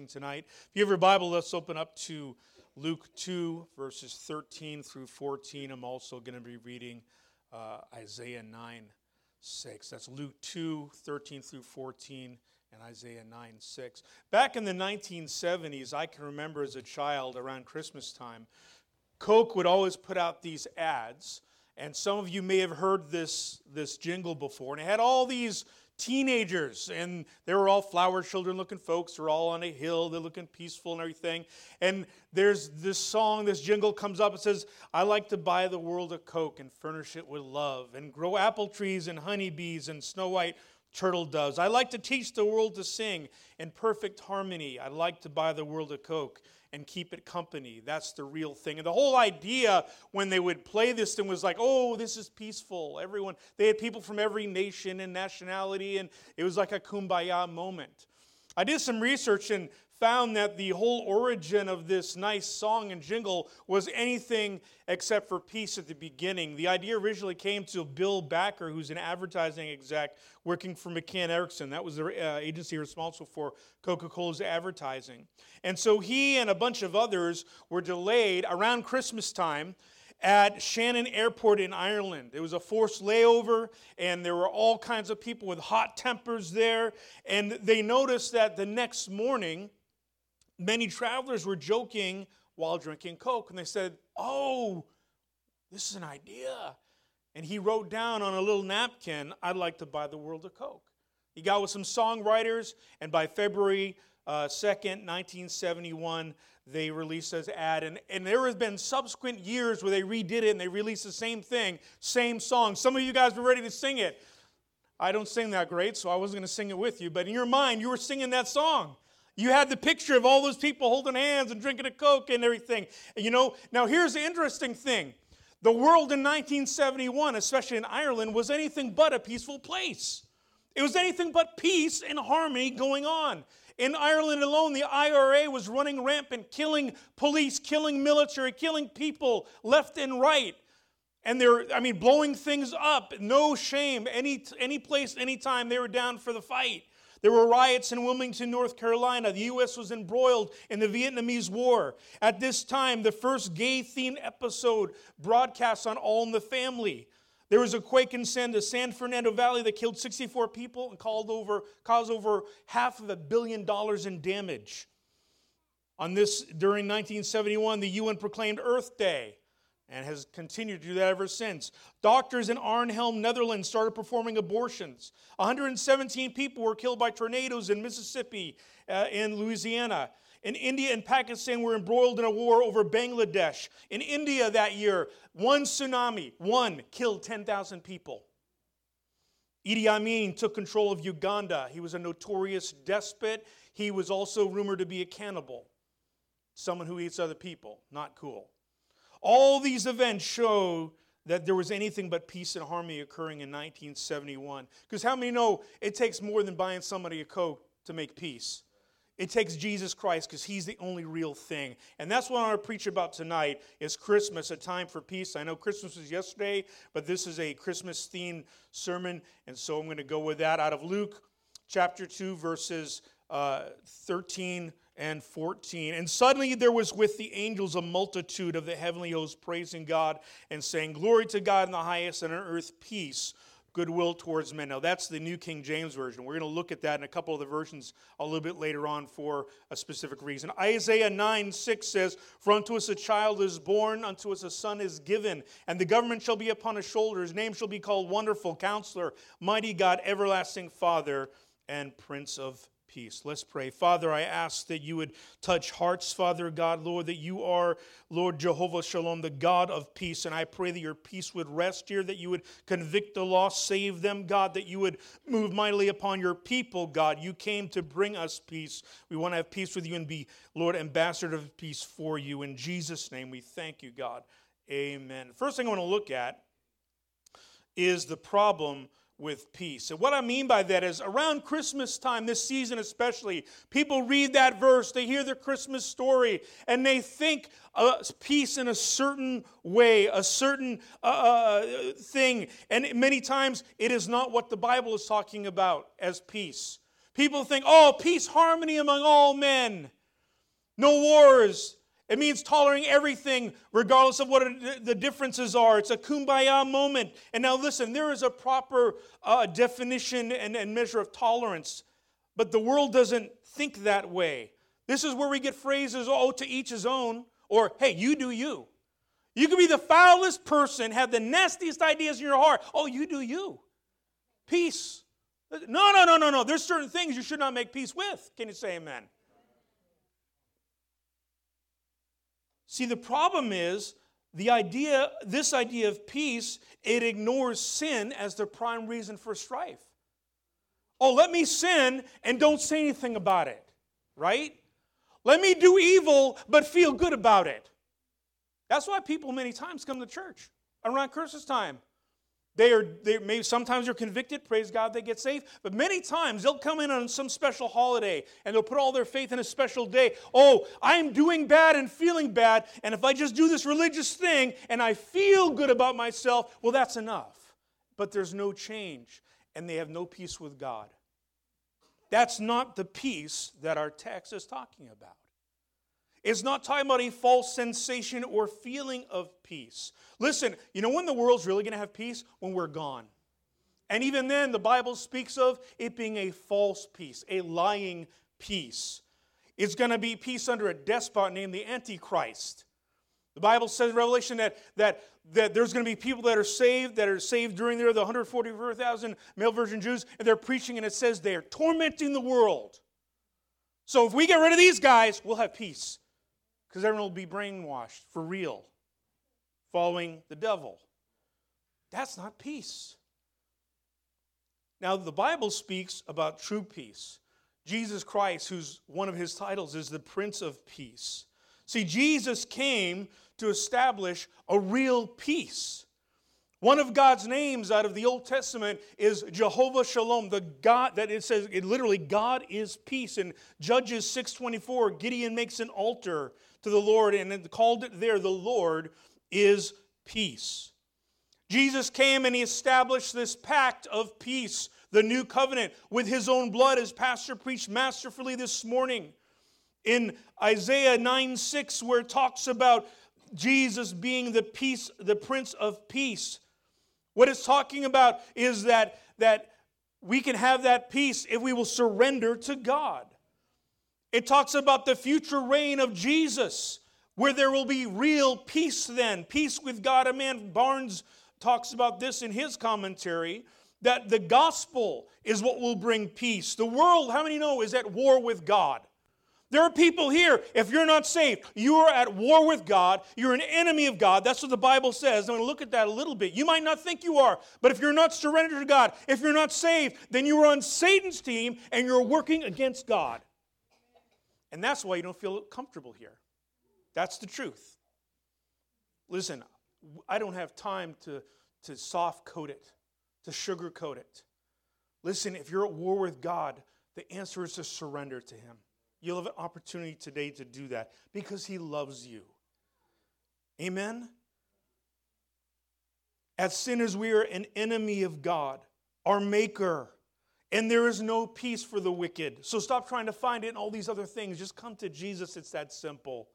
tonight. If you have your Bible, let's open up to Luke 2, verses 13 through 14. I'm also going to be reading uh, Isaiah 9, 6. That's Luke 2, 13 through 14, and Isaiah 9, 6. Back in the 1970s, I can remember as a child around Christmas time, Coke would always put out these ads. And some of you may have heard this, this jingle before. And it had all these teenagers, and they were all flower children looking folks. They're all on a hill, they're looking peaceful and everything. And there's this song, this jingle comes up. It says, I like to buy the world a Coke and furnish it with love, and grow apple trees and honeybees and snow white turtle doves. I like to teach the world to sing in perfect harmony. I like to buy the world a Coke and keep it company. That's the real thing. And the whole idea when they would play this thing was like, oh, this is peaceful. Everyone, they had people from every nation and nationality, and it was like a kumbaya moment. I did some research and found that the whole origin of this nice song and jingle was anything except for peace at the beginning. The idea originally came to Bill Backer, who's an advertising exec working for McCann Erickson. That was the uh, agency responsible for Coca Cola's advertising. And so he and a bunch of others were delayed around Christmas time at Shannon Airport in Ireland. It was a forced layover, and there were all kinds of people with hot tempers there. And they noticed that the next morning, many travelers were joking while drinking Coke. And they said, Oh, this is an idea. And he wrote down on a little napkin, I'd like to buy the world a Coke. He got with some songwriters, and by February uh, 2nd, 1971, they released this ad. And, and there has been subsequent years where they redid it and they released the same thing, same song. Some of you guys were ready to sing it. I don't sing that great, so I wasn't going to sing it with you. But in your mind, you were singing that song. You had the picture of all those people holding hands and drinking a Coke and everything. You know, now here's the interesting thing the world in 1971, especially in Ireland, was anything but a peaceful place. It was anything but peace and harmony going on. In Ireland alone, the IRA was running rampant, killing police, killing military, killing people left and right. And they're, I mean, blowing things up, no shame, any, any place, anytime they were down for the fight. There were riots in Wilmington, North Carolina. The U.S. was embroiled in the Vietnamese War. At this time, the first gay themed episode broadcast on All in the Family. There was a quake in San, the San Fernando Valley that killed 64 people and over, caused over half of a billion dollars in damage. On this, during 1971, the UN proclaimed Earth Day and has continued to do that ever since. Doctors in Arnhem, Netherlands started performing abortions. 117 people were killed by tornadoes in Mississippi, uh, in Louisiana. In India and Pakistan were embroiled in a war over Bangladesh. In India that year, one tsunami, one, killed 10,000 people. Idi Amin took control of Uganda. He was a notorious despot. He was also rumored to be a cannibal, someone who eats other people. Not cool. All these events show that there was anything but peace and harmony occurring in 1971. Because how many know it takes more than buying somebody a Coke to make peace? It takes Jesus Christ because he's the only real thing. And that's what I want to preach about tonight is Christmas, a time for peace. I know Christmas was yesterday, but this is a Christmas themed sermon. And so I'm going to go with that out of Luke chapter 2, verses uh, 13 and 14. And suddenly there was with the angels a multitude of the heavenly host praising God and saying, Glory to God in the highest, and on earth peace, goodwill towards men. Now that's the New King James Version. We're going to look at that in a couple of the versions a little bit later on for a specific reason. Isaiah 9 6 says, For unto us a child is born, unto us a son is given, and the government shall be upon his shoulders. His name shall be called Wonderful, Counselor, Mighty God, Everlasting Father, and Prince of peace. Let's pray. Father, I ask that you would touch hearts, Father God, Lord, that you are, Lord Jehovah Shalom, the God of peace. And I pray that your peace would rest here, that you would convict the lost, save them, God, that you would move mightily upon your people, God. You came to bring us peace. We want to have peace with you and be, Lord, ambassador of peace for you. In Jesus' name, we thank you, God. Amen. First thing I want to look at is the problem with peace. And what I mean by that is around Christmas time, this season especially, people read that verse, they hear the Christmas story, and they think uh, peace in a certain way, a certain uh, uh, thing. And many times it is not what the Bible is talking about as peace. People think, oh, peace, harmony among all men, no wars. It means tolerating everything, regardless of what the differences are. It's a kumbaya moment. And now, listen, there is a proper uh, definition and, and measure of tolerance, but the world doesn't think that way. This is where we get phrases, oh, to each his own, or hey, you do you. You can be the foulest person, have the nastiest ideas in your heart. Oh, you do you. Peace. No, no, no, no, no. There's certain things you should not make peace with. Can you say amen? See, the problem is the idea, this idea of peace, it ignores sin as the prime reason for strife. Oh, let me sin and don't say anything about it, right? Let me do evil but feel good about it. That's why people many times come to church around Christmas time. They are they maybe sometimes they're convicted, praise God, they get saved. But many times they'll come in on some special holiday and they'll put all their faith in a special day. Oh, I'm doing bad and feeling bad, and if I just do this religious thing and I feel good about myself, well, that's enough. But there's no change, and they have no peace with God. That's not the peace that our text is talking about. It's not talking about a false sensation or feeling of peace. Listen, you know when the world's really going to have peace? When we're gone. And even then, the Bible speaks of it being a false peace, a lying peace. It's going to be peace under a despot named the Antichrist. The Bible says in Revelation that, that, that there's going to be people that are saved, that are saved during there, the 144,000 male virgin Jews, and they're preaching, and it says they're tormenting the world. So if we get rid of these guys, we'll have peace because everyone will be brainwashed for real, following the devil. That's not peace. Now, the Bible speaks about true peace. Jesus Christ, who's one of his titles, is the Prince of Peace. See, Jesus came to establish a real peace. One of God's names out of the Old Testament is Jehovah Shalom, the God that it says it literally God is peace. In Judges 6:24, Gideon makes an altar to the Lord and it called it there, the Lord is peace. Jesus came and he established this pact of peace, the new covenant, with his own blood, as Pastor preached masterfully this morning. In Isaiah 9 6, where it talks about Jesus being the peace, the Prince of Peace. What it's talking about is that, that we can have that peace if we will surrender to God. It talks about the future reign of Jesus, where there will be real peace then, peace with God and man. Barnes talks about this in his commentary that the gospel is what will bring peace. The world, how many know, is at war with God. There are people here, if you're not saved, you are at war with God. You're an enemy of God. That's what the Bible says. I'm going to look at that a little bit. You might not think you are, but if you're not surrendered to God, if you're not saved, then you are on Satan's team and you're working against God. And that's why you don't feel comfortable here. That's the truth. Listen, I don't have time to, to soft coat it, to sugarcoat it. Listen, if you're at war with God, the answer is to surrender to Him. You'll have an opportunity today to do that because He loves you. Amen? As sinners, we are an enemy of God, our Maker. And there is no peace for the wicked. So stop trying to find it in all these other things. Just come to Jesus. It's that simple.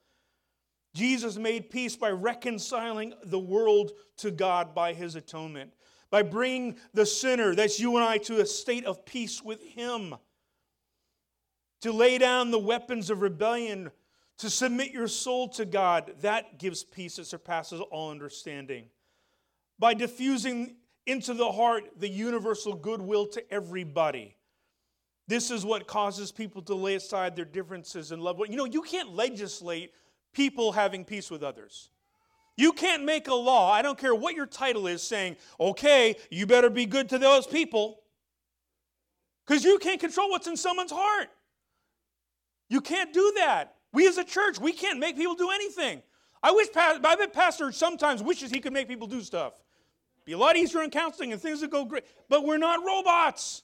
Jesus made peace by reconciling the world to God by his atonement, by bringing the sinner, that's you and I, to a state of peace with him, to lay down the weapons of rebellion, to submit your soul to God. That gives peace that surpasses all understanding. By diffusing into the heart the universal goodwill to everybody. This is what causes people to lay aside their differences and love. You know, you can't legislate people having peace with others. You can't make a law, I don't care what your title is, saying, okay, you better be good to those people. Because you can't control what's in someone's heart. You can't do that. We as a church, we can't make people do anything. I wish, I bet Pastor sometimes wishes he could make people do stuff. Be a lot easier in counseling and things would go great. But we're not robots.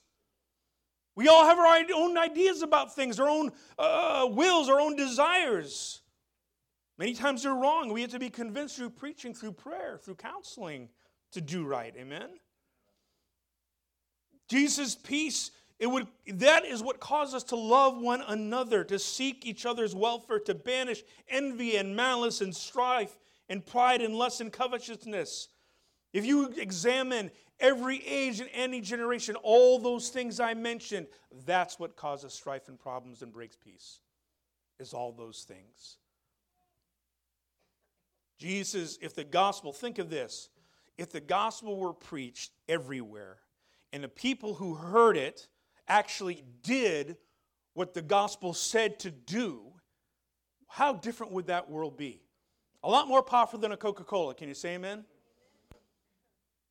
We all have our own ideas about things, our own uh, wills, our own desires. Many times they're wrong. We have to be convinced through preaching, through prayer, through counseling to do right. Amen? Jesus' peace it would that is what caused us to love one another, to seek each other's welfare, to banish envy and malice and strife and pride and lust and covetousness. If you examine every age and any generation, all those things I mentioned, that's what causes strife and problems and breaks peace. Is all those things. Jesus, if the gospel, think of this, if the gospel were preached everywhere and the people who heard it actually did what the gospel said to do, how different would that world be? A lot more powerful than a Coca Cola. Can you say amen?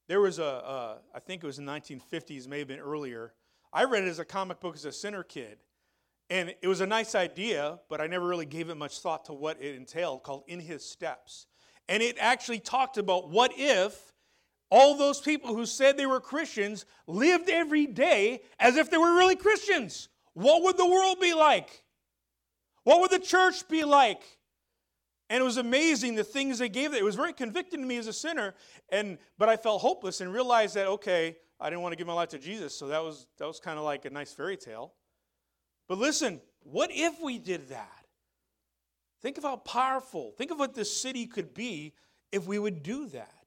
There was a, uh, I think it was in the 1950s, may have been earlier. I read it as a comic book as a sinner kid. And it was a nice idea, but I never really gave it much thought to what it entailed, called In His Steps. And it actually talked about what if all those people who said they were Christians lived every day as if they were really Christians. What would the world be like? What would the church be like? And it was amazing the things they gave. It was very convicting to me as a sinner, and but I felt hopeless and realized that okay, I didn't want to give my life to Jesus, so that was that was kind of like a nice fairy tale. But listen, what if we did that? Think of how powerful. Think of what this city could be if we would do that.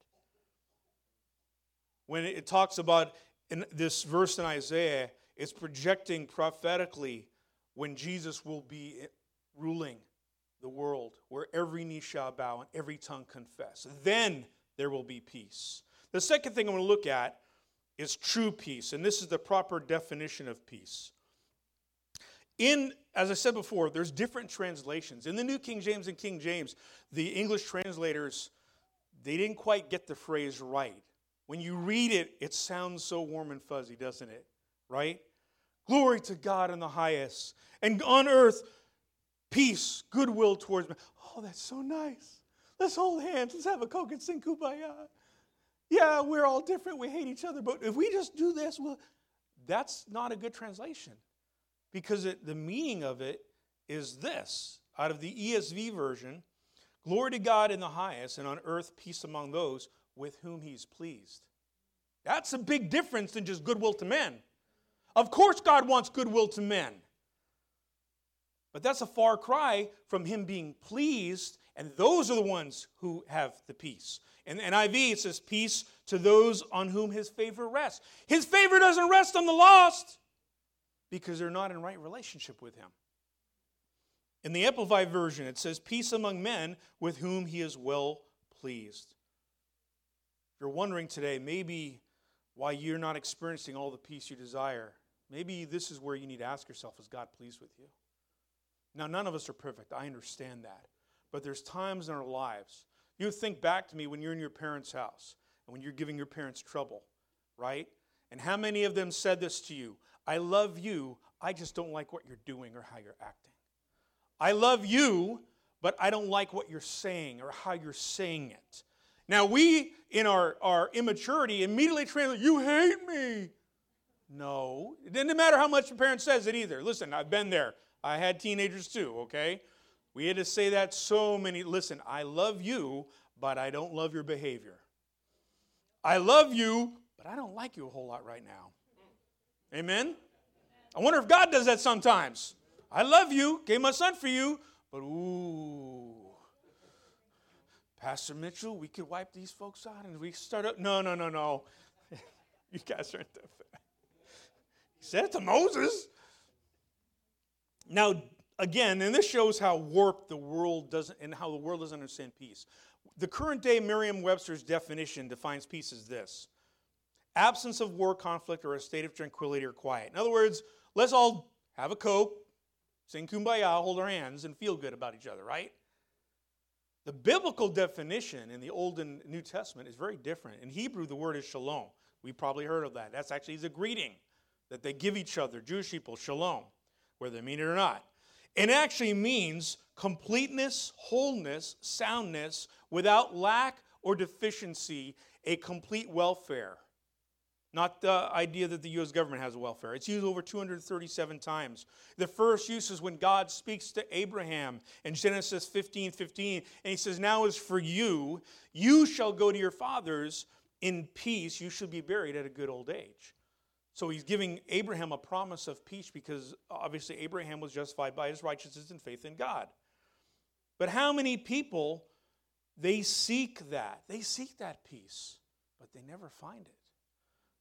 When it talks about in this verse in Isaiah, it's projecting prophetically when Jesus will be ruling the world, where every knee shall bow and every tongue confess. Then there will be peace. The second thing I want to look at is true peace, and this is the proper definition of peace. In, as I said before, there's different translations. In the New King James and King James, the English translators, they didn't quite get the phrase right. When you read it, it sounds so warm and fuzzy, doesn't it? Right? Glory to God in the highest, and on earth, peace, goodwill towards men. Oh, that's so nice. Let's hold hands. Let's have a Coke and sing Kumbaya. Yeah, we're all different. We hate each other. But if we just do this, well, that's not a good translation because it, the meaning of it is this out of the ESV version Glory to God in the highest, and on earth peace among those with whom he's pleased. That's a big difference than just goodwill to men. Of course, God wants goodwill to men. But that's a far cry from him being pleased, and those are the ones who have the peace. In NIV, it says, Peace to those on whom his favor rests. His favor doesn't rest on the lost because they're not in right relationship with him. In the Amplified Version, it says, Peace among men with whom he is well pleased. If you're wondering today, maybe why you're not experiencing all the peace you desire, maybe this is where you need to ask yourself, Is God pleased with you? Now, none of us are perfect. I understand that. But there's times in our lives. You think back to me when you're in your parents' house and when you're giving your parents trouble, right? And how many of them said this to you? I love you, I just don't like what you're doing or how you're acting. I love you, but I don't like what you're saying or how you're saying it. Now, we, in our, our immaturity, immediately translate, You hate me. No, it didn't matter how much the parent says it either. Listen, I've been there. I had teenagers too, okay? We had to say that so many. Listen, I love you, but I don't love your behavior. I love you, but I don't like you a whole lot right now. Amen? I wonder if God does that sometimes. I love you, gave my son for you, but ooh. Pastor Mitchell, we could wipe these folks out and we start up. No, no, no, no. you guys aren't that. He said to Moses. Now, again, and this shows how warped the world doesn't and how the world doesn't understand peace. The current day Merriam Webster's definition defines peace as this absence of war, conflict, or a state of tranquility or quiet. In other words, let's all have a Coke, sing kumbaya, hold our hands, and feel good about each other, right? The biblical definition in the Old and New Testament is very different. In Hebrew, the word is shalom. We probably heard of that. That's actually a greeting that they give each other, Jewish people, shalom, whether they mean it or not. It actually means completeness, wholeness, soundness, without lack or deficiency, a complete welfare not the idea that the U.S. government has welfare. It's used over 237 times. The first use is when God speaks to Abraham in Genesis 15 15, and he says, Now is for you, you shall go to your fathers in peace, you shall be buried at a good old age. So he's giving Abraham a promise of peace because uh, obviously Abraham was justified by his righteousness and faith in God. But how many people they seek that? They seek that peace, but they never find it.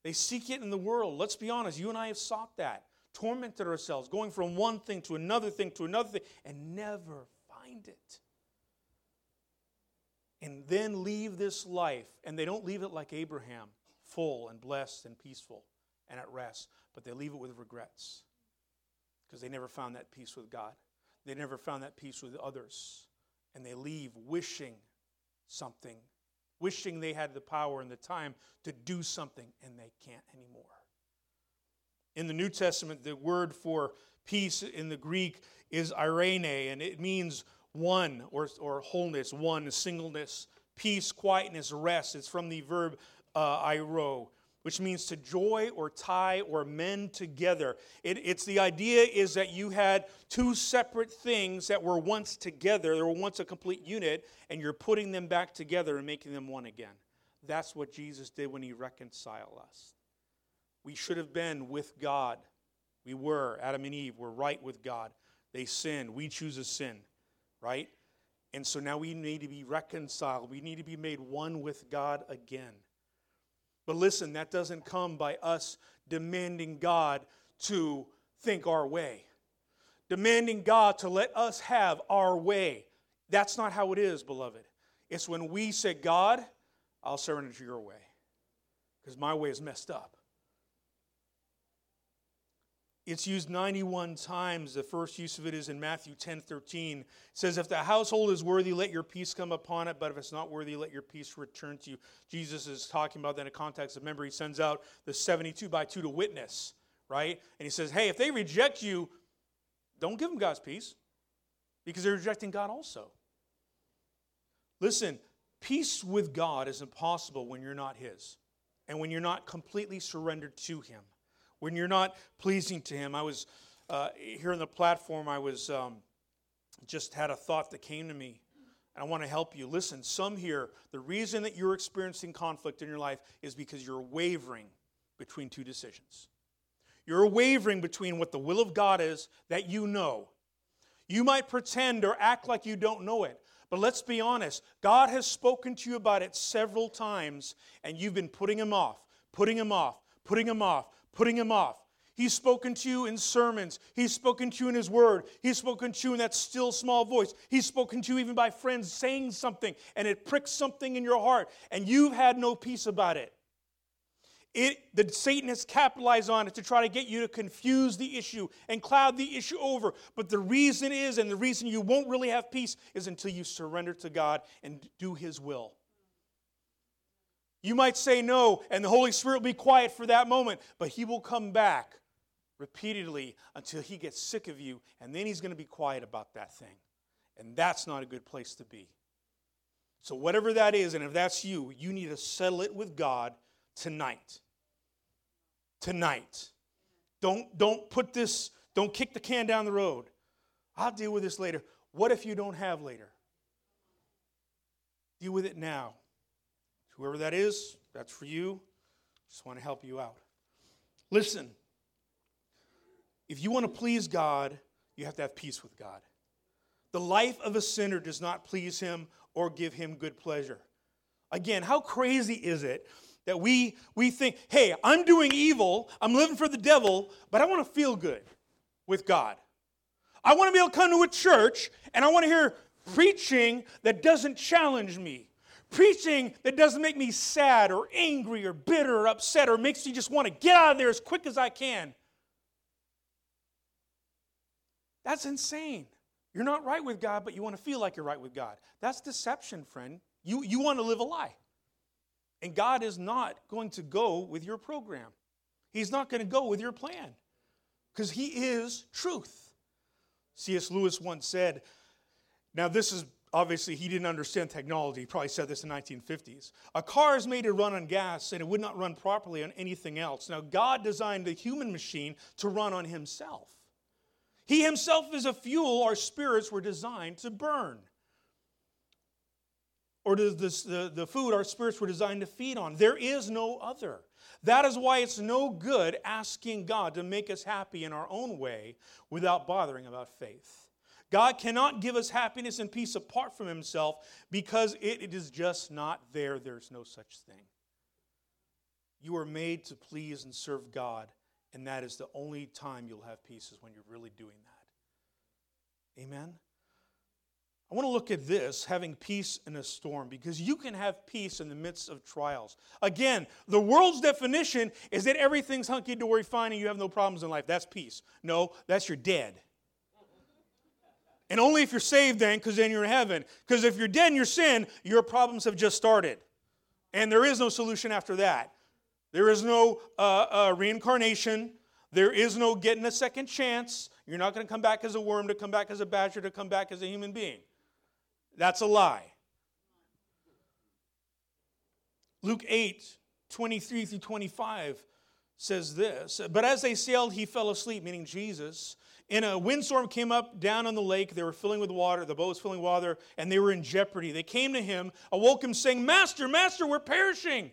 They seek it in the world. Let's be honest, you and I have sought that, tormented ourselves, going from one thing to another thing to another thing, and never find it. And then leave this life, and they don't leave it like Abraham, full and blessed and peaceful and at rest, but they leave it with regrets because they never found that peace with God. They never found that peace with others. And they leave wishing something, wishing they had the power and the time to do something, and they can't anymore. In the New Testament, the word for peace in the Greek is eirene, and it means one or, or wholeness, one, singleness, peace, quietness, rest. It's from the verb uh, eiro, which means to joy or tie or mend together. It, it's the idea is that you had two separate things that were once together, they were once a complete unit, and you're putting them back together and making them one again. That's what Jesus did when he reconciled us. We should have been with God. We were. Adam and Eve were right with God. They sinned. We choose to sin, right? And so now we need to be reconciled. We need to be made one with God again. But listen, that doesn't come by us demanding God to think our way, demanding God to let us have our way. That's not how it is, beloved. It's when we say, God, I'll surrender to your way because my way is messed up. It's used 91 times. The first use of it is in Matthew 10 13. It says, If the household is worthy, let your peace come upon it, but if it's not worthy, let your peace return to you. Jesus is talking about that in context of remember, he sends out the 72 by 2 to witness, right? And he says, Hey, if they reject you, don't give them God's peace because they're rejecting God also. Listen, peace with God is impossible when you're not His and when you're not completely surrendered to Him when you're not pleasing to Him. I was uh, here on the platform, I was um, just had a thought that came to me. And I want to help you. Listen, some here, the reason that you're experiencing conflict in your life is because you're wavering between two decisions. You're wavering between what the will of God is that you know. You might pretend or act like you don't know it, but let's be honest. God has spoken to you about it several times, and you've been putting him off, putting him off, putting him off, putting him off. He's spoken to you in sermons. He's spoken to you in His Word. He's spoken to you in that still small voice. He's spoken to you even by friends saying something, and it pricks something in your heart, and you've had no peace about it. It, the Satan has capitalized on it to try to get you to confuse the issue and cloud the issue over. But the reason is, and the reason you won't really have peace, is until you surrender to God and do His will. You might say no, and the Holy Spirit will be quiet for that moment, but He will come back repeatedly until He gets sick of you, and then He's going to be quiet about that thing. And that's not a good place to be. So, whatever that is, and if that's you, you need to settle it with God tonight. Tonight. Don't, don't put this, don't kick the can down the road. I'll deal with this later. What if you don't have later? Deal with it now. Whoever that is, that's for you. Just want to help you out. Listen, if you want to please God, you have to have peace with God. The life of a sinner does not please him or give him good pleasure. Again, how crazy is it that we, we think, hey, I'm doing evil, I'm living for the devil, but I want to feel good with God. I want to be able to come to a church and I want to hear preaching that doesn't challenge me. Preaching that doesn't make me sad or angry or bitter or upset or makes me just want to get out of there as quick as I can. That's insane. You're not right with God, but you want to feel like you're right with God. That's deception, friend. You, you want to live a lie. And God is not going to go with your program, He's not going to go with your plan because He is truth. C.S. Lewis once said, now this is obviously he didn't understand technology. He probably said this in the 1950s. A car is made to run on gas and it would not run properly on anything else. Now, God designed the human machine to run on himself. He himself is a fuel our spirits were designed to burn. or the, the, the food our spirits were designed to feed on. There is no other. That is why it's no good asking God to make us happy in our own way without bothering about faith. God cannot give us happiness and peace apart from Himself because it, it is just not there. There's no such thing. You are made to please and serve God, and that is the only time you'll have peace is when you're really doing that. Amen? I want to look at this, having peace in a storm, because you can have peace in the midst of trials. Again, the world's definition is that everything's hunky dory fine and you have no problems in life. That's peace. No, that's you're dead. And only if you're saved then, because then you're in heaven. Because if you're dead in your sin, your problems have just started. And there is no solution after that. There is no uh, uh, reincarnation. There is no getting a second chance. You're not going to come back as a worm, to come back as a badger, to come back as a human being. That's a lie. Luke 8, 23 through 25 says this But as they sailed, he fell asleep, meaning Jesus. And a windstorm came up down on the lake. They were filling with water. The boat was filling with water, and they were in jeopardy. They came to him, awoke him, saying, Master, Master, we're perishing.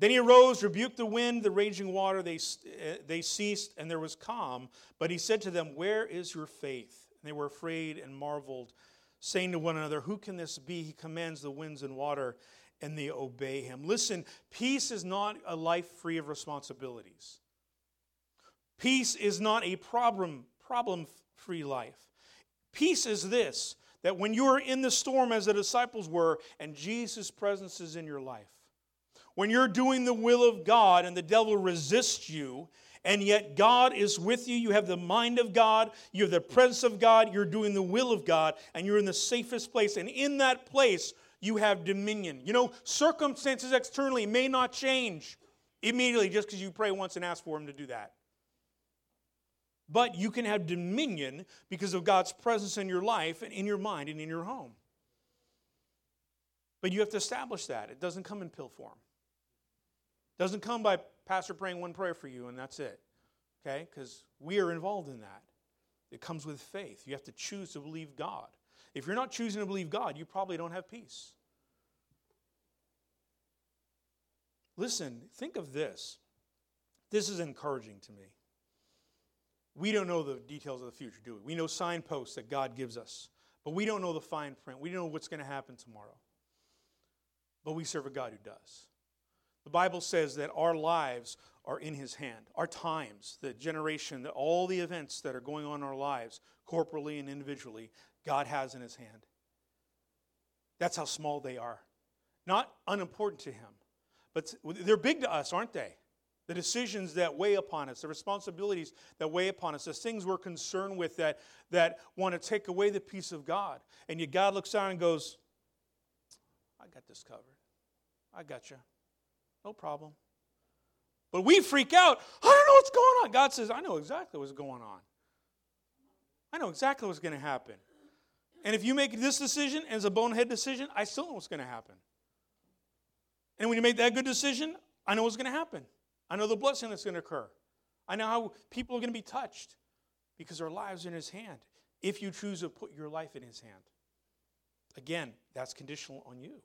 Then he arose, rebuked the wind, the raging water. They, uh, they ceased, and there was calm. But he said to them, Where is your faith? And they were afraid and marveled, saying to one another, Who can this be? He commands the winds and water, and they obey him. Listen, peace is not a life free of responsibilities. Peace is not a problem problem free life. Peace is this that when you are in the storm as the disciples were, and Jesus' presence is in your life, when you're doing the will of God and the devil resists you, and yet God is with you. You have the mind of God, you have the presence of God, you're doing the will of God, and you're in the safest place. And in that place, you have dominion. You know, circumstances externally may not change immediately just because you pray once and ask for Him to do that. But you can have dominion because of God's presence in your life and in your mind and in your home. But you have to establish that. It doesn't come in pill form. It Doesn't come by pastor praying one prayer for you and that's it. Okay? Because we are involved in that. It comes with faith. You have to choose to believe God. If you're not choosing to believe God, you probably don't have peace. Listen, think of this. This is encouraging to me. We don't know the details of the future, do we? We know signposts that God gives us, but we don't know the fine print. We don't know what's going to happen tomorrow. But we serve a God who does. The Bible says that our lives are in His hand. Our times, the generation, all the events that are going on in our lives, corporally and individually, God has in His hand. That's how small they are. Not unimportant to Him, but they're big to us, aren't they? The decisions that weigh upon us, the responsibilities that weigh upon us, the things we're concerned with that, that want to take away the peace of God. And yet God looks down and goes, I got this covered. I got you. No problem. But we freak out. I don't know what's going on. God says, I know exactly what's going on. I know exactly what's going to happen. And if you make this decision it's a bonehead decision, I still know what's going to happen. And when you make that good decision, I know what's going to happen. I know the blessing that's going to occur. I know how people are going to be touched because their lives are in His hand if you choose to put your life in His hand. Again, that's conditional on you.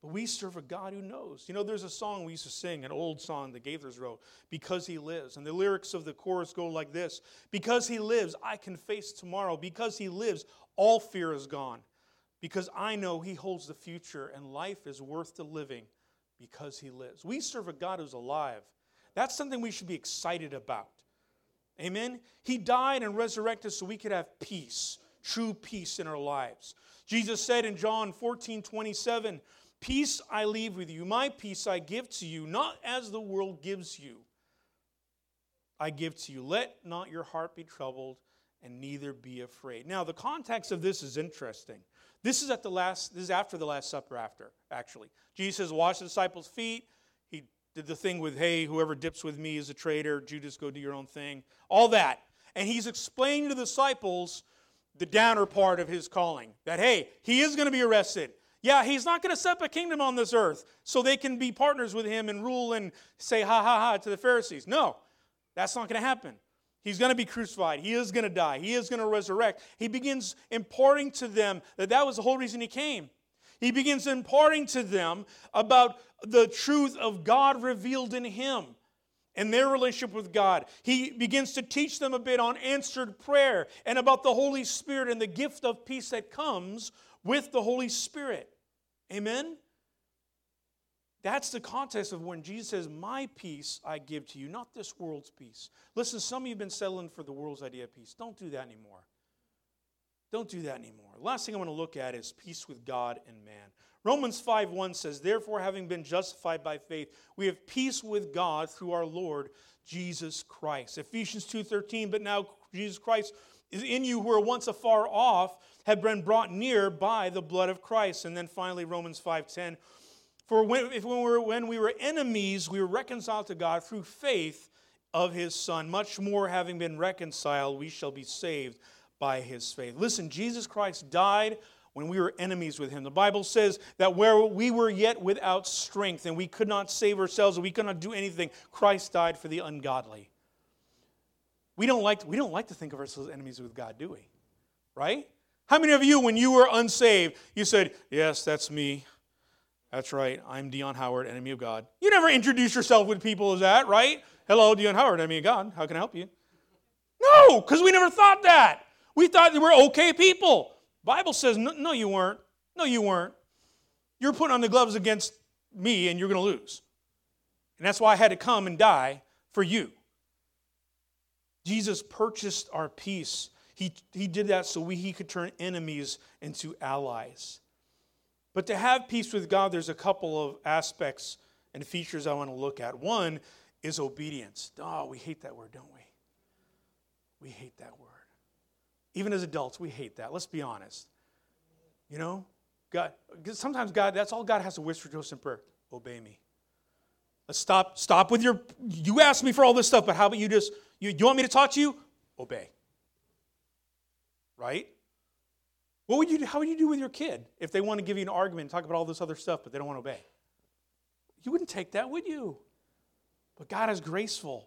But we serve a God who knows. You know, there's a song we used to sing, an old song that Gaithers wrote, Because He Lives. And the lyrics of the chorus go like this Because He lives, I can face tomorrow. Because He lives, all fear is gone. Because I know He holds the future and life is worth the living because He lives. We serve a God who's alive. That's something we should be excited about. Amen? He died and resurrected so we could have peace, true peace in our lives. Jesus said in John 14 27, Peace I leave with you, my peace I give to you, not as the world gives you. I give to you. Let not your heart be troubled, and neither be afraid. Now, the context of this is interesting. This is at the last, this is after the Last Supper, after, actually. Jesus says, Wash the disciples' feet. He did the thing with, hey, whoever dips with me is a traitor. Judas, go do your own thing. All that. And he's explaining to the disciples the downer part of his calling. That, hey, he is going to be arrested. Yeah, he's not going to set up a kingdom on this earth so they can be partners with him and rule and say ha ha ha to the Pharisees. No, that's not going to happen. He's going to be crucified. He is going to die. He is going to resurrect. He begins imparting to them that that was the whole reason he came. He begins imparting to them about the truth of God revealed in him and their relationship with God. He begins to teach them a bit on answered prayer and about the Holy Spirit and the gift of peace that comes with the Holy Spirit. Amen? That's the context of when Jesus says, My peace I give to you, not this world's peace. Listen, some of you have been settling for the world's idea of peace. Don't do that anymore. Don't do that anymore. Last thing I want to look at is peace with God and man. Romans 5 1 says, Therefore, having been justified by faith, we have peace with God through our Lord Jesus Christ. Ephesians 2 13, but now Jesus Christ is in you who were once afar off, have been brought near by the blood of Christ. And then finally, Romans 5 10, for when, if when, we were, when we were enemies, we were reconciled to God through faith of his Son. Much more, having been reconciled, we shall be saved by his faith. Listen, Jesus Christ died when we were enemies with him. The Bible says that where we were yet without strength and we could not save ourselves and we could not do anything, Christ died for the ungodly. We don't like, we don't like to think of ourselves as enemies with God, do we? Right? How many of you, when you were unsaved, you said, Yes, that's me. That's right. I'm Dion Howard, enemy of God. You never introduce yourself with people as that, right? Hello, Dion Howard, enemy of God. How can I help you? No, because we never thought that. We thought they were okay people. Bible says, no, no, you weren't. No, you weren't. You're putting on the gloves against me and you're going to lose. And that's why I had to come and die for you. Jesus purchased our peace. He, he did that so we, he could turn enemies into allies. But to have peace with God, there's a couple of aspects and features I want to look at. One is obedience. Oh, we hate that word, don't we? We hate that word. Even as adults, we hate that. Let's be honest. You know, God, sometimes God, that's all God has to whisper to us in prayer. Obey me. Let's stop, stop with your, you asked me for all this stuff, but how about you just, you, you want me to talk to you? Obey. Right? What would you do, how would you do with your kid if they want to give you an argument and talk about all this other stuff, but they don't want to obey? You wouldn't take that, would you? But God is graceful.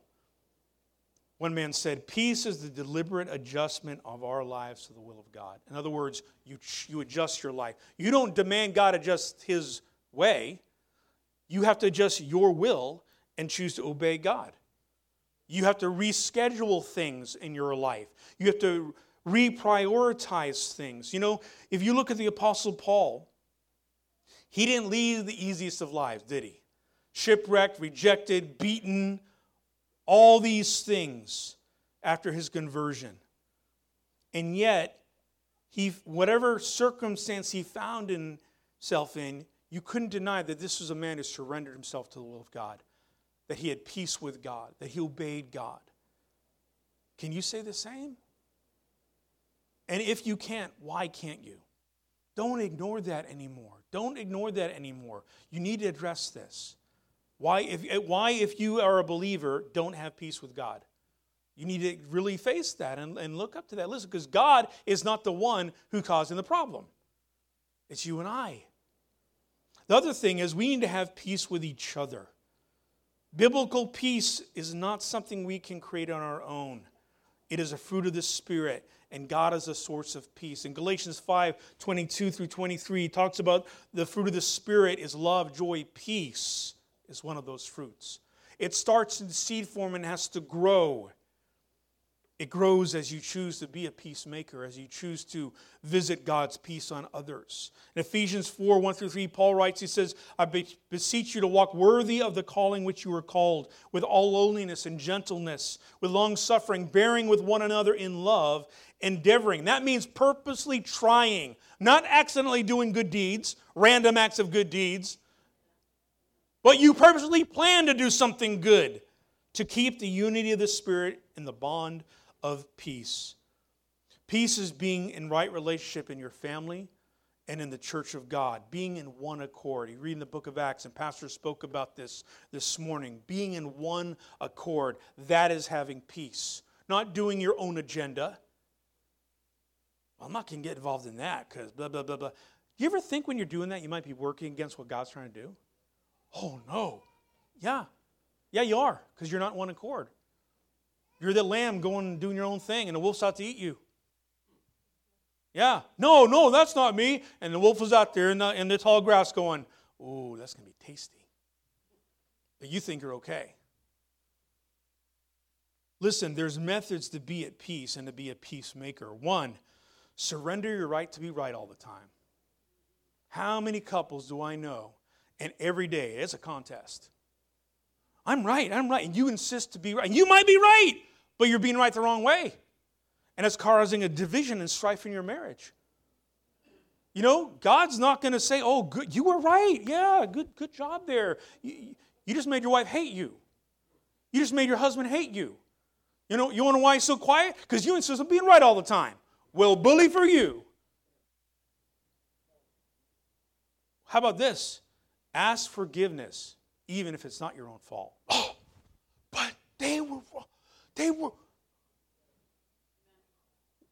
One man said, Peace is the deliberate adjustment of our lives to the will of God. In other words, you, you adjust your life. You don't demand God adjust his way, you have to adjust your will and choose to obey God. You have to reschedule things in your life. You have to reprioritize things. You know, if you look at the Apostle Paul, he didn't lead the easiest of lives, did he? Shipwrecked, rejected, beaten, all these things after his conversion. And yet, he, whatever circumstance he found himself in, you couldn't deny that this was a man who surrendered himself to the will of God, that he had peace with God, that he obeyed God. Can you say the same? And if you can't, why can't you? Don't ignore that anymore. Don't ignore that anymore. You need to address this. Why if, why, if you are a believer, don't have peace with God? You need to really face that and, and look up to that. Listen, because God is not the one who causing the problem, it's you and I. The other thing is we need to have peace with each other. Biblical peace is not something we can create on our own. It is a fruit of the Spirit and God is a source of peace. In Galatians 5 22 through 23, he talks about the fruit of the Spirit is love, joy, peace, is one of those fruits. It starts in seed form and has to grow. It grows as you choose to be a peacemaker, as you choose to visit God's peace on others. In Ephesians 4 1 through 3, Paul writes, He says, I beseech you to walk worthy of the calling which you were called, with all lowliness and gentleness, with long suffering, bearing with one another in love, endeavoring. That means purposely trying, not accidentally doing good deeds, random acts of good deeds, but you purposely plan to do something good to keep the unity of the Spirit in the bond of peace. Peace is being in right relationship in your family and in the church of God, being in one accord. You read in the book of Acts, and Pastor spoke about this this morning. Being in one accord, that is having peace. Not doing your own agenda, I'm not going to get involved in that because blah, blah, blah, blah. You ever think when you're doing that, you might be working against what God's trying to do? Oh, no. Yeah. Yeah, you are because you're not in one accord. You're the lamb going and doing your own thing, and the wolf's out to eat you. Yeah. No, no, that's not me. And the wolf was out there in the, in the tall grass going, Oh, that's going to be tasty. But you think you're okay. Listen, there's methods to be at peace and to be a peacemaker. One, surrender your right to be right all the time. How many couples do I know? And every day, it's a contest. I'm right, I'm right. And you insist to be right. And you might be right, but you're being right the wrong way. And it's causing a division and strife in your marriage. You know, God's not going to say, oh, good, you were right. Yeah, good, good job there. You, you just made your wife hate you. You just made your husband hate you. You know, you want to know why he's so quiet? Because you insist on being right all the time. Well, bully for you. How about this? Ask forgiveness, even if it's not your own fault. Oh, but they were, they were.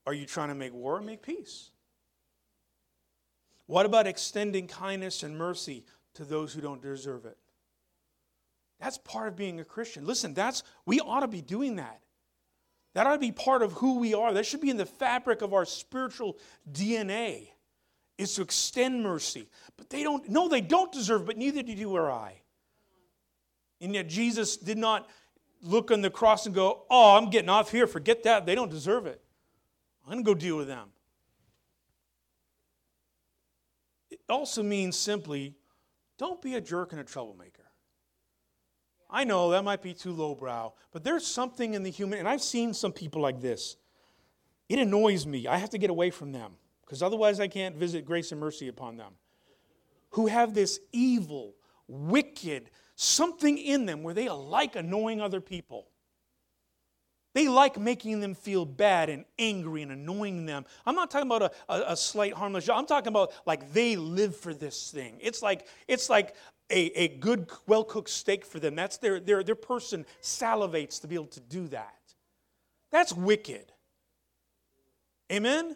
Are you trying to make war or make peace? What about extending kindness and mercy to those who don't deserve it? That's part of being a Christian. Listen, that's we ought to be doing that. That ought to be part of who we are. That should be in the fabric of our spiritual DNA. Is to extend mercy. But they don't no, they don't deserve, but neither do you or I. And yet Jesus did not look on the cross and go, Oh, I'm getting off here. Forget that. They don't deserve it. I'm going to go deal with them. It also means simply don't be a jerk and a troublemaker. I know that might be too lowbrow, but there's something in the human, and I've seen some people like this. It annoys me. I have to get away from them because otherwise I can't visit grace and mercy upon them. Who have this evil, wicked, something in them where they like annoying other people. They like making them feel bad and angry and annoying them. I'm not talking about a, a, a slight harmless job. I'm talking about like they live for this thing. It's like it's like a, a good, well cooked steak for them. That's their, their, their person salivates to be able to do that. That's wicked. Amen?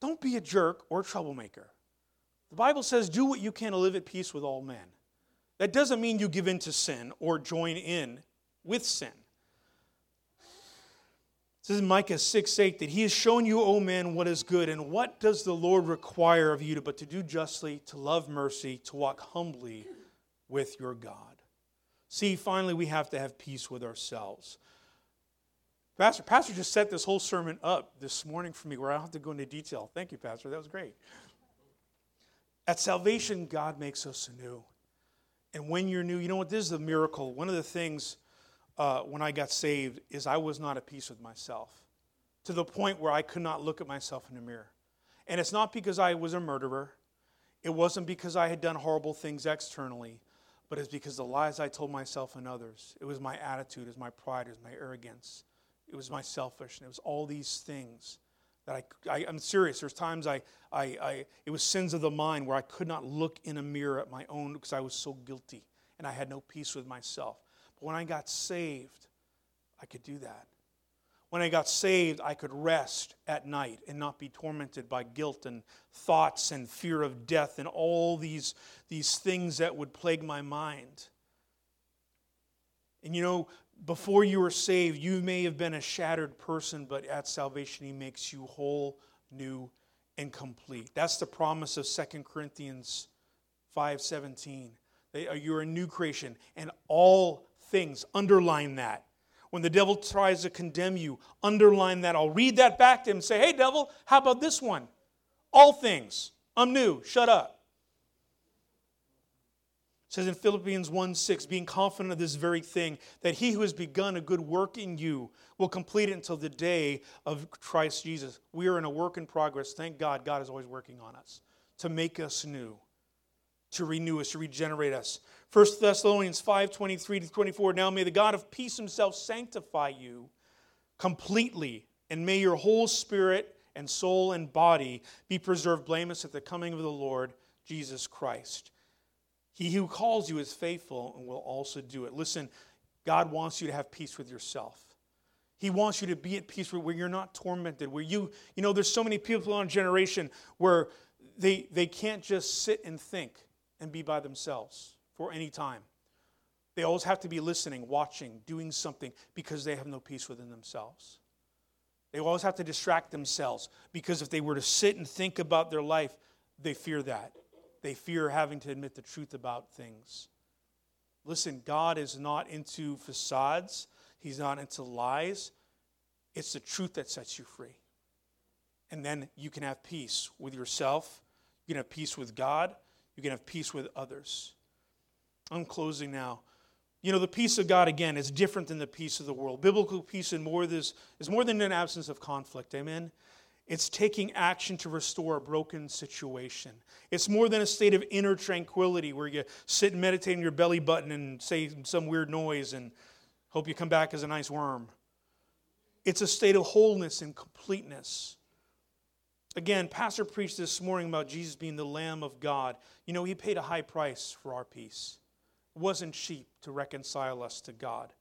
Don't be a jerk or a troublemaker. The Bible says, do what you can to live at peace with all men. That doesn't mean you give in to sin or join in with sin says in Micah 6 8 that he has shown you, O man, what is good. And what does the Lord require of you but to do justly, to love mercy, to walk humbly with your God? See, finally, we have to have peace with ourselves. Pastor, Pastor just set this whole sermon up this morning for me where I don't have to go into detail. Thank you, Pastor. That was great. At salvation, God makes us anew. And when you're new, you know what? This is a miracle. One of the things uh, when I got saved is I was not at peace with myself to the point where I could not look at myself in the mirror. And it's not because I was a murderer, it wasn't because I had done horrible things externally, but it's because the lies I told myself and others. It was my attitude, it was my pride, it was my arrogance, it was my selfishness, it was all these things that I, I am serious. There's times I, I, I, it was sins of the mind where I could not look in a mirror at my own because I was so guilty and I had no peace with myself. But when I got saved, I could do that. When I got saved, I could rest at night and not be tormented by guilt and thoughts and fear of death and all these, these things that would plague my mind. And you know, before you were saved, you may have been a shattered person, but at salvation, He makes you whole, new, and complete. That's the promise of 2 Corinthians 5:17. Uh, you're a new creation, and all things. Underline that. When the devil tries to condemn you, underline that. I'll read that back to him and say, hey, devil, how about this one? All things. I'm new. Shut up. It says in Philippians 1 6, being confident of this very thing, that he who has begun a good work in you will complete it until the day of Christ Jesus. We are in a work in progress. Thank God, God is always working on us to make us new, to renew us, to regenerate us. 1 Thessalonians 5 23 to 24. Now may the God of peace himself sanctify you completely, and may your whole spirit and soul and body be preserved blameless at the coming of the Lord Jesus Christ. He who calls you is faithful and will also do it. Listen, God wants you to have peace with yourself. He wants you to be at peace where you're not tormented, where you, you know, there's so many people in our generation where they, they can't just sit and think and be by themselves for any time. They always have to be listening, watching, doing something because they have no peace within themselves. They always have to distract themselves because if they were to sit and think about their life, they fear that. They fear having to admit the truth about things. Listen, God is not into facades, He's not into lies. It's the truth that sets you free. And then you can have peace with yourself, you can have peace with God, you can have peace with others. I'm closing now. You know, the peace of God, again, is different than the peace of the world. Biblical peace is more, this, is more than an absence of conflict. Amen? It's taking action to restore a broken situation. It's more than a state of inner tranquility where you sit and meditate in your belly button and say some weird noise and hope you come back as a nice worm. It's a state of wholeness and completeness. Again, Pastor preached this morning about Jesus being the Lamb of God. You know, he paid a high price for our peace. It wasn't cheap to reconcile us to God.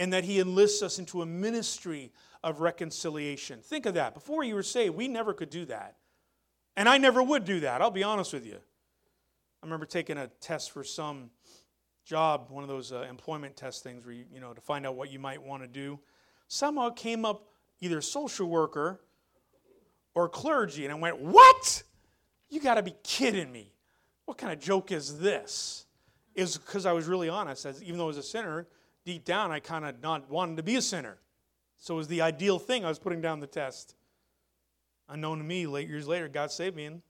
And that he enlists us into a ministry of reconciliation. Think of that. Before you were saved, we never could do that. And I never would do that, I'll be honest with you. I remember taking a test for some job, one of those uh, employment test things where you, you know, to find out what you might want to do. Somehow came up either social worker or clergy. And I went, What? You got to be kidding me. What kind of joke is this? Is because I was really honest. As, even though I was a sinner, deep down I kind of not wanted to be a sinner. So it was the ideal thing I was putting down the test. Unknown to me, late years later, God saved me, and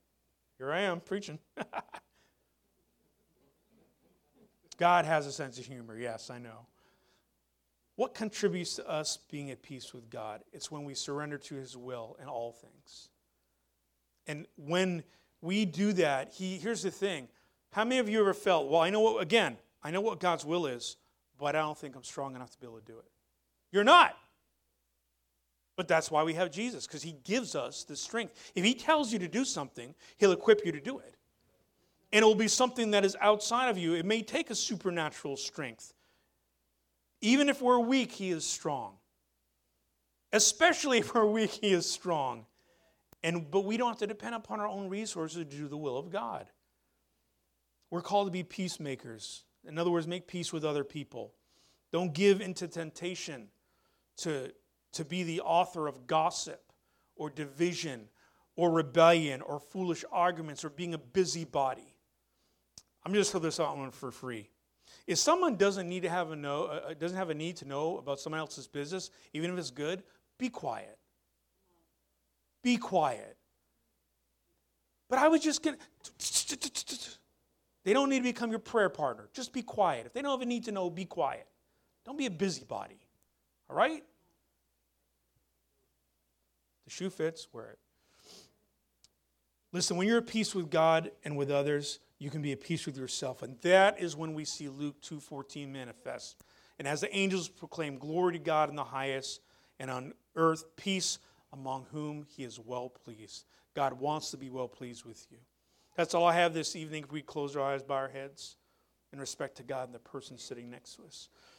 here I am preaching. God has a sense of humor, yes, I know. What contributes to us being at peace with God? It's when we surrender to His will in all things. And when we do that, He here's the thing. How many of you ever felt, well, I know what, again, I know what God's will is, but I don't think I'm strong enough to be able to do it? You're not. But that's why we have Jesus, because He gives us the strength. If He tells you to do something, He'll equip you to do it. And it will be something that is outside of you. It may take a supernatural strength. Even if we're weak, He is strong. Especially if we're weak, He is strong. And, but we don't have to depend upon our own resources to do the will of God. We're called to be peacemakers. In other words, make peace with other people. Don't give into temptation to, to be the author of gossip or division or rebellion or foolish arguments or being a busybody. I'm just throw this out one for free. If someone doesn't need to have a know, uh, uh, doesn't have a need to know about someone else's business, even if it's good, be quiet. Be quiet. But I was just to. They don't need to become your prayer partner. Just be quiet. If they don't have a need to know, be quiet. Don't be a busybody. All right? The shoe fits, wear it. Listen, when you're at peace with God and with others, you can be at peace with yourself. And that is when we see Luke 2:14 manifest. And as the angels proclaim glory to God in the highest and on earth peace among whom he is well pleased. God wants to be well pleased with you. That's all I have this evening. If we close our eyes, bow our heads in respect to God and the person sitting next to us.